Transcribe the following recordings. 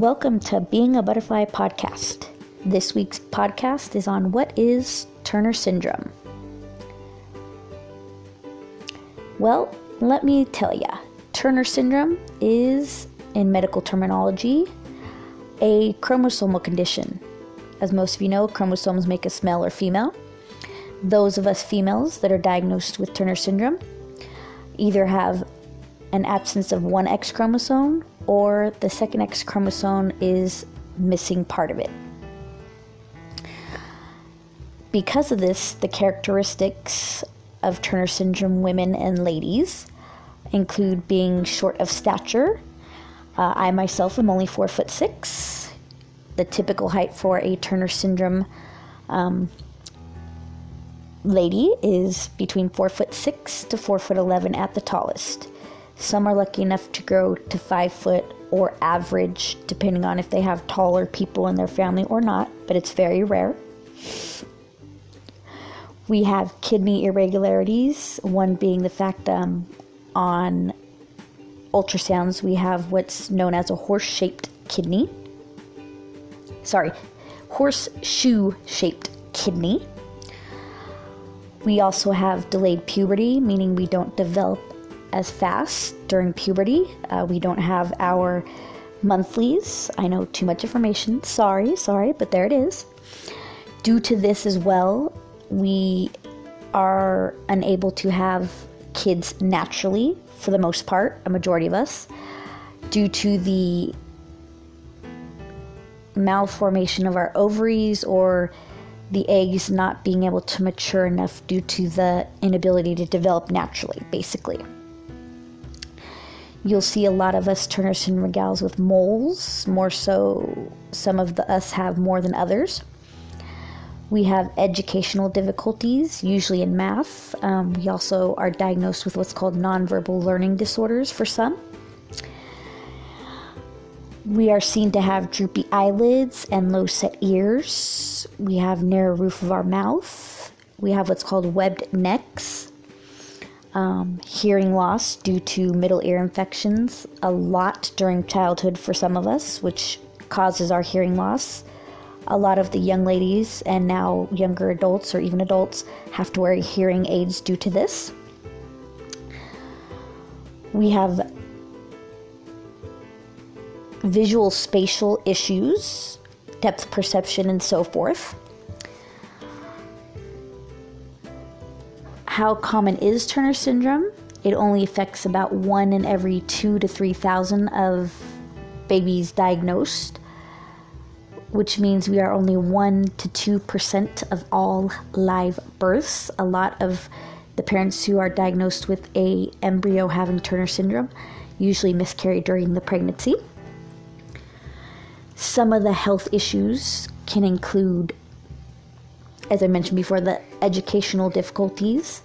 Welcome to Being a Butterfly podcast. This week's podcast is on what is Turner syndrome. Well, let me tell ya. Turner syndrome is, in medical terminology, a chromosomal condition. As most of you know, chromosomes make us male or female. Those of us females that are diagnosed with Turner syndrome either have an absence of one X chromosome or the second X chromosome is missing part of it. Because of this, the characteristics of Turner syndrome women and ladies include being short of stature. Uh, I myself am only four foot six. The typical height for a Turner syndrome um, lady is between four foot six to four foot eleven at the tallest. Some are lucky enough to grow to five foot or average, depending on if they have taller people in their family or not, but it's very rare. We have kidney irregularities, one being the fact um, on ultrasounds we have what's known as a horse shaped kidney. Sorry, horseshoe shaped kidney. We also have delayed puberty, meaning we don't develop as fast during puberty. Uh, we don't have our monthlies. I know too much information. Sorry, sorry, but there it is. Due to this as well, we are unable to have kids naturally for the most part, a majority of us, due to the malformation of our ovaries or the eggs not being able to mature enough due to the inability to develop naturally, basically. You'll see a lot of us Turners and regals with moles, more so some of the us have more than others. We have educational difficulties, usually in math. Um, we also are diagnosed with what's called nonverbal learning disorders for some. We are seen to have droopy eyelids and low set ears. We have narrow roof of our mouth. We have what's called webbed necks. Um, hearing loss due to middle ear infections a lot during childhood for some of us, which causes our hearing loss. A lot of the young ladies and now younger adults or even adults have to wear hearing aids due to this. We have visual spatial issues, depth perception, and so forth. How common is Turner syndrome? It only affects about one in every two to three thousand of babies diagnosed, which means we are only one to two percent of all live births. A lot of the parents who are diagnosed with a embryo having Turner syndrome usually miscarry during the pregnancy. Some of the health issues can include, as I mentioned before, the educational difficulties.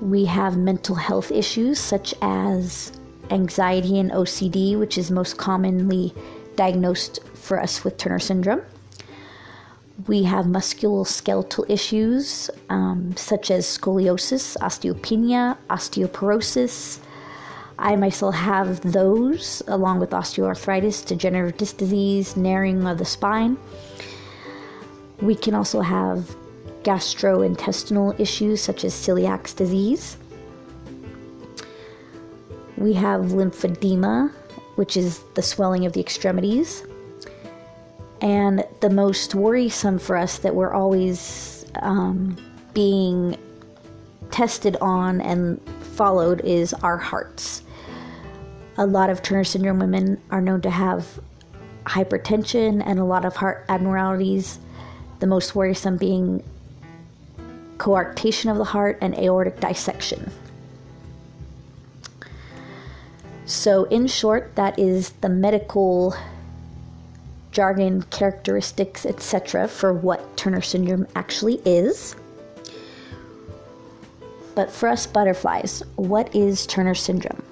We have mental health issues such as anxiety and OCD, which is most commonly diagnosed for us with Turner syndrome. We have musculoskeletal issues um, such as scoliosis, osteopenia, osteoporosis, I myself have those, along with osteoarthritis, degenerative disc disease, narrowing of the spine. We can also have gastrointestinal issues such as celiac disease. We have lymphedema, which is the swelling of the extremities. And the most worrisome for us that we're always um, being tested on and followed is our hearts a lot of Turner syndrome women are known to have hypertension and a lot of heart abnormalities, the most worrisome being coarctation of the heart and aortic dissection. So, in short, that is the medical jargon, characteristics, etc., for what Turner syndrome actually is. But for us butterflies, what is Turner syndrome?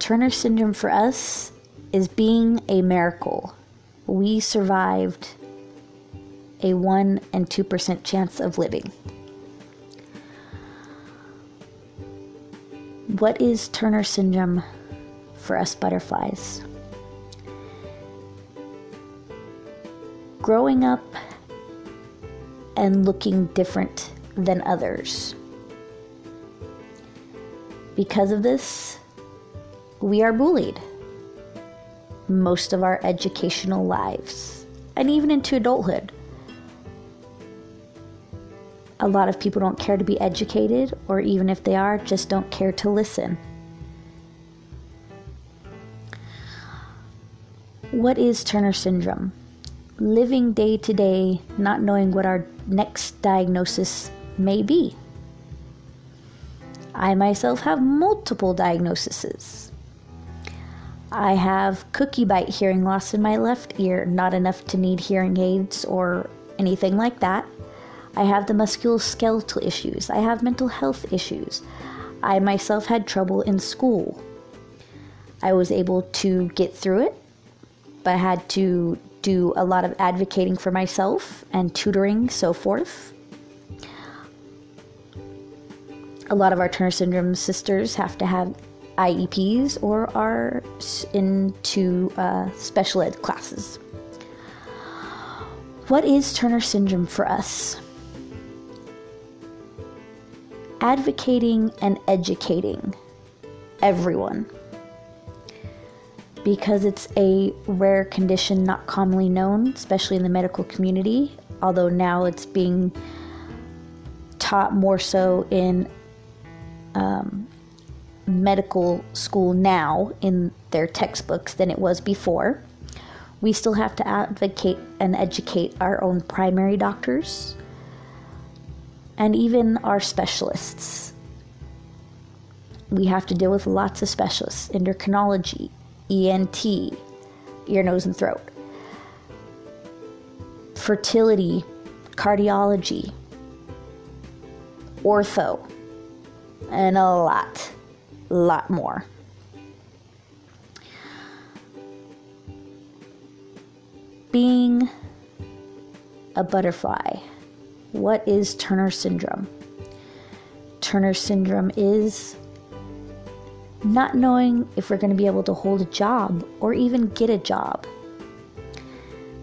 Turner syndrome for us is being a miracle. We survived a 1 and 2% chance of living. What is Turner syndrome for us butterflies? Growing up and looking different than others. Because of this, we are bullied most of our educational lives and even into adulthood. A lot of people don't care to be educated, or even if they are, just don't care to listen. What is Turner syndrome? Living day to day, not knowing what our next diagnosis may be. I myself have multiple diagnoses. I have cookie bite hearing loss in my left ear, not enough to need hearing aids or anything like that. I have the musculoskeletal issues. I have mental health issues. I myself had trouble in school. I was able to get through it, but I had to do a lot of advocating for myself and tutoring, so forth. a lot of our Turner syndrome sisters have to have IEPs or are into uh, special ed classes. What is Turner syndrome for us? Advocating and educating everyone because it's a rare condition not commonly known, especially in the medical community, although now it's being taught more so in um, medical school now in their textbooks than it was before. We still have to advocate and educate our own primary doctors and even our specialists. We have to deal with lots of specialists endocrinology, ENT, ear, nose, and throat, fertility, cardiology, ortho and a lot, lot more. Being a butterfly. What is Turner syndrome? Turner syndrome is not knowing if we're going to be able to hold a job or even get a job.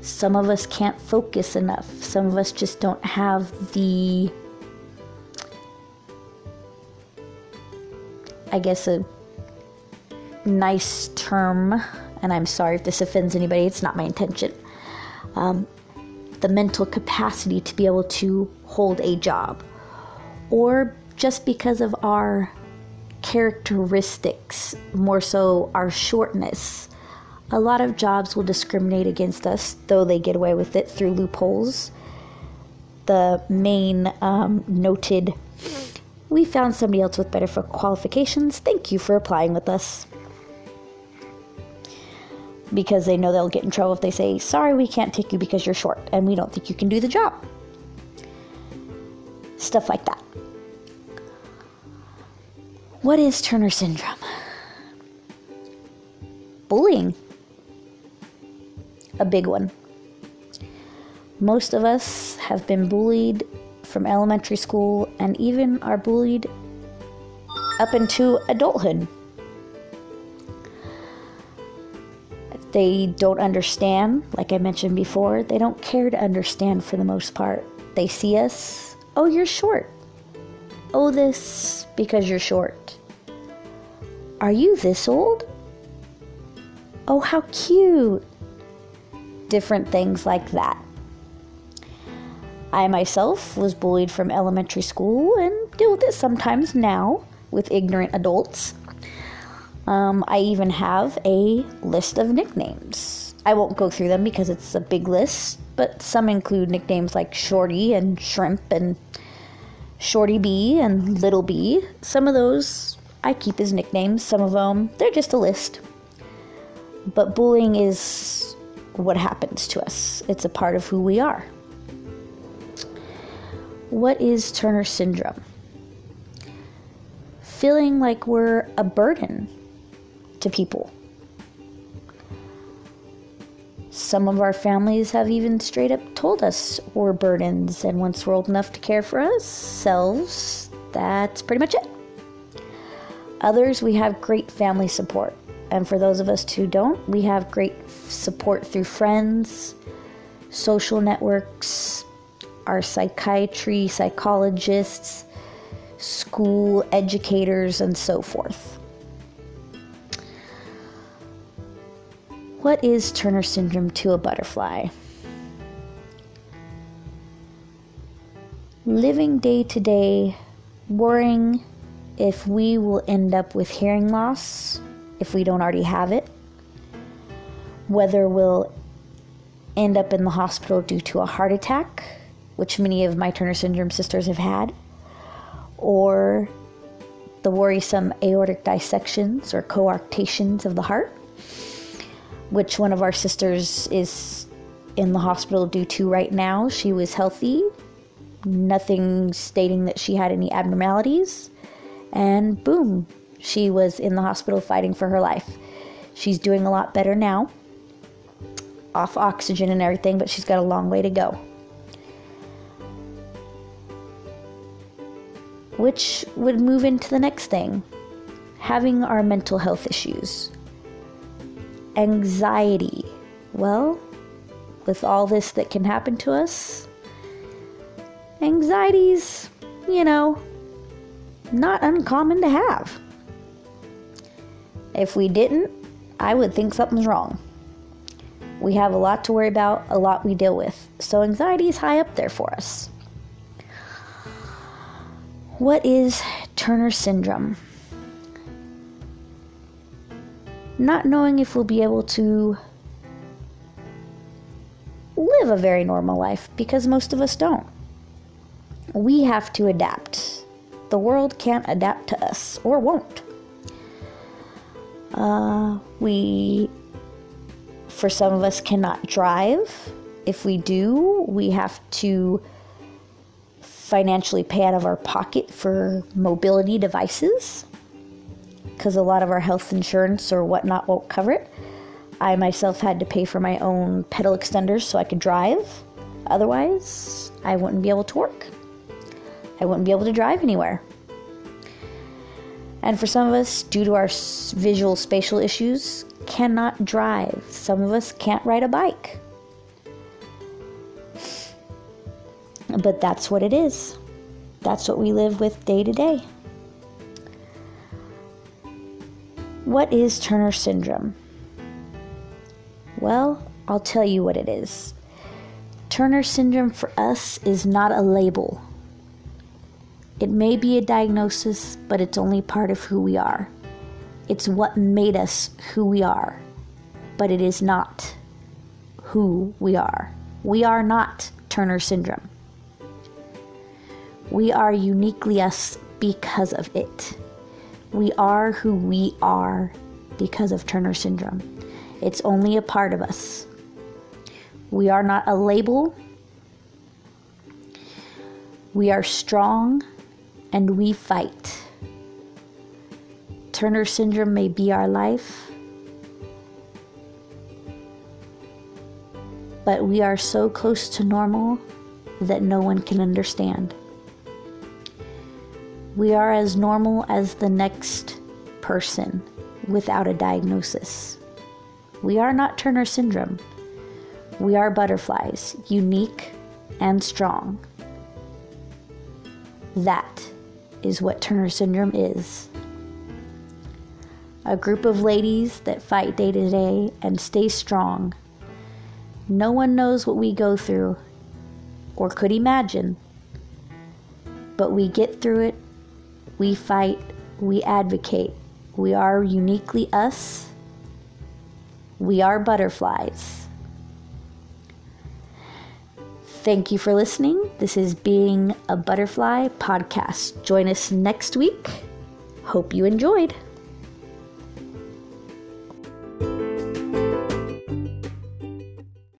Some of us can't focus enough. Some of us just don't have the I guess, a nice term, and I'm sorry if this offends anybody, it's not my intention. Um, the mental capacity to be able to hold a job, or just because of our characteristics, more so our shortness. A lot of jobs will discriminate against us, though they get away with it through loopholes. The main um, noted we found somebody else with better qualifications. Thank you for applying with us. Because they know they'll get in trouble if they say, sorry, we can't take you because you're short and we don't think you can do the job. Stuff like that. What is Turner syndrome? Bullying. A big one. Most of us have been bullied from elementary school and even are bullied up into adulthood. They don't understand, like I mentioned before, they don't care to understand for the most part. They see us, oh, you're short. Oh, this because you're short. Are you this old? Oh, how cute. Different things like that. I myself was bullied from elementary school and deal with it sometimes now with ignorant adults. Um, I even have a list of nicknames. I won't go through them because it's a big list, but some include nicknames like Shorty and Shrimp and Shorty B and Little B. Some of those I keep as nicknames, some of them, they're just a list. But bullying is what happens to us, it's a part of who we are. What is Turner syndrome? Feeling like we're a burden to people. Some of our families have even straight up told us we're burdens, and once we're old enough to care for ourselves, that's pretty much it. Others, we have great family support. And for those of us who don't, we have great support through friends, social networks, our psychiatry, psychologists, school educators, and so forth. What is Turner syndrome to a butterfly? Living day to day, worrying if we will end up with hearing loss if we don't already have it, whether we'll end up in the hospital due to a heart attack, which many of my Turner syndrome sisters have had, or the worrisome aortic dissections or coarctations of the heart, which one of our sisters is in the hospital due to right now. She was healthy, nothing stating that she had any abnormalities, and boom, she was in the hospital fighting for her life. She's doing a lot better now, off oxygen and everything, but she's got a long way to go. Which would move into the next thing having our mental health issues. Anxiety. Well, with all this that can happen to us, anxieties, you know, not uncommon to have. If we didn't, I would think something's wrong. We have a lot to worry about, a lot we deal with, so anxiety is high up there for us. What is Turner syndrome? Not knowing if we'll be able to live a very normal life because most of us don't. We have to adapt. The world can't adapt to us or won't. Uh, we, for some of us, cannot drive. If we do, we have to financially pay out of our pocket for mobility devices because a lot of our health insurance or whatnot won't cover it. I myself had to pay for my own pedal extenders so I could drive. Otherwise, I wouldn't be able to work. I wouldn't be able to drive anywhere. And for some of us, due to our visual spatial issues, cannot drive. Some of us can't ride a bike. But that's what it is. That's what we live with day to day. What is Turner syndrome? Well, I'll tell you what it is. Turner syndrome for us is not a label. It may be a diagnosis, but it's only part of who we are. It's what made us who we are, but it is not who we are. We are not Turner syndrome. We are uniquely us because of it. We are who we are because of Turner syndrome. It's only a part of us. We are not a label. We are strong and we fight. Turner syndrome may be our life, but we are so close to normal that no one can understand. We are as normal as the next person without a diagnosis. We are not Turner syndrome. We are butterflies, unique and strong. That is what Turner syndrome is. A group of ladies that fight day to day and stay strong. No one knows what we go through or could imagine, but we get through it, we fight, we advocate. We are uniquely us. We are butterflies. Thank you for listening. This is Being a Butterfly podcast. Join us next week. Hope you enjoyed.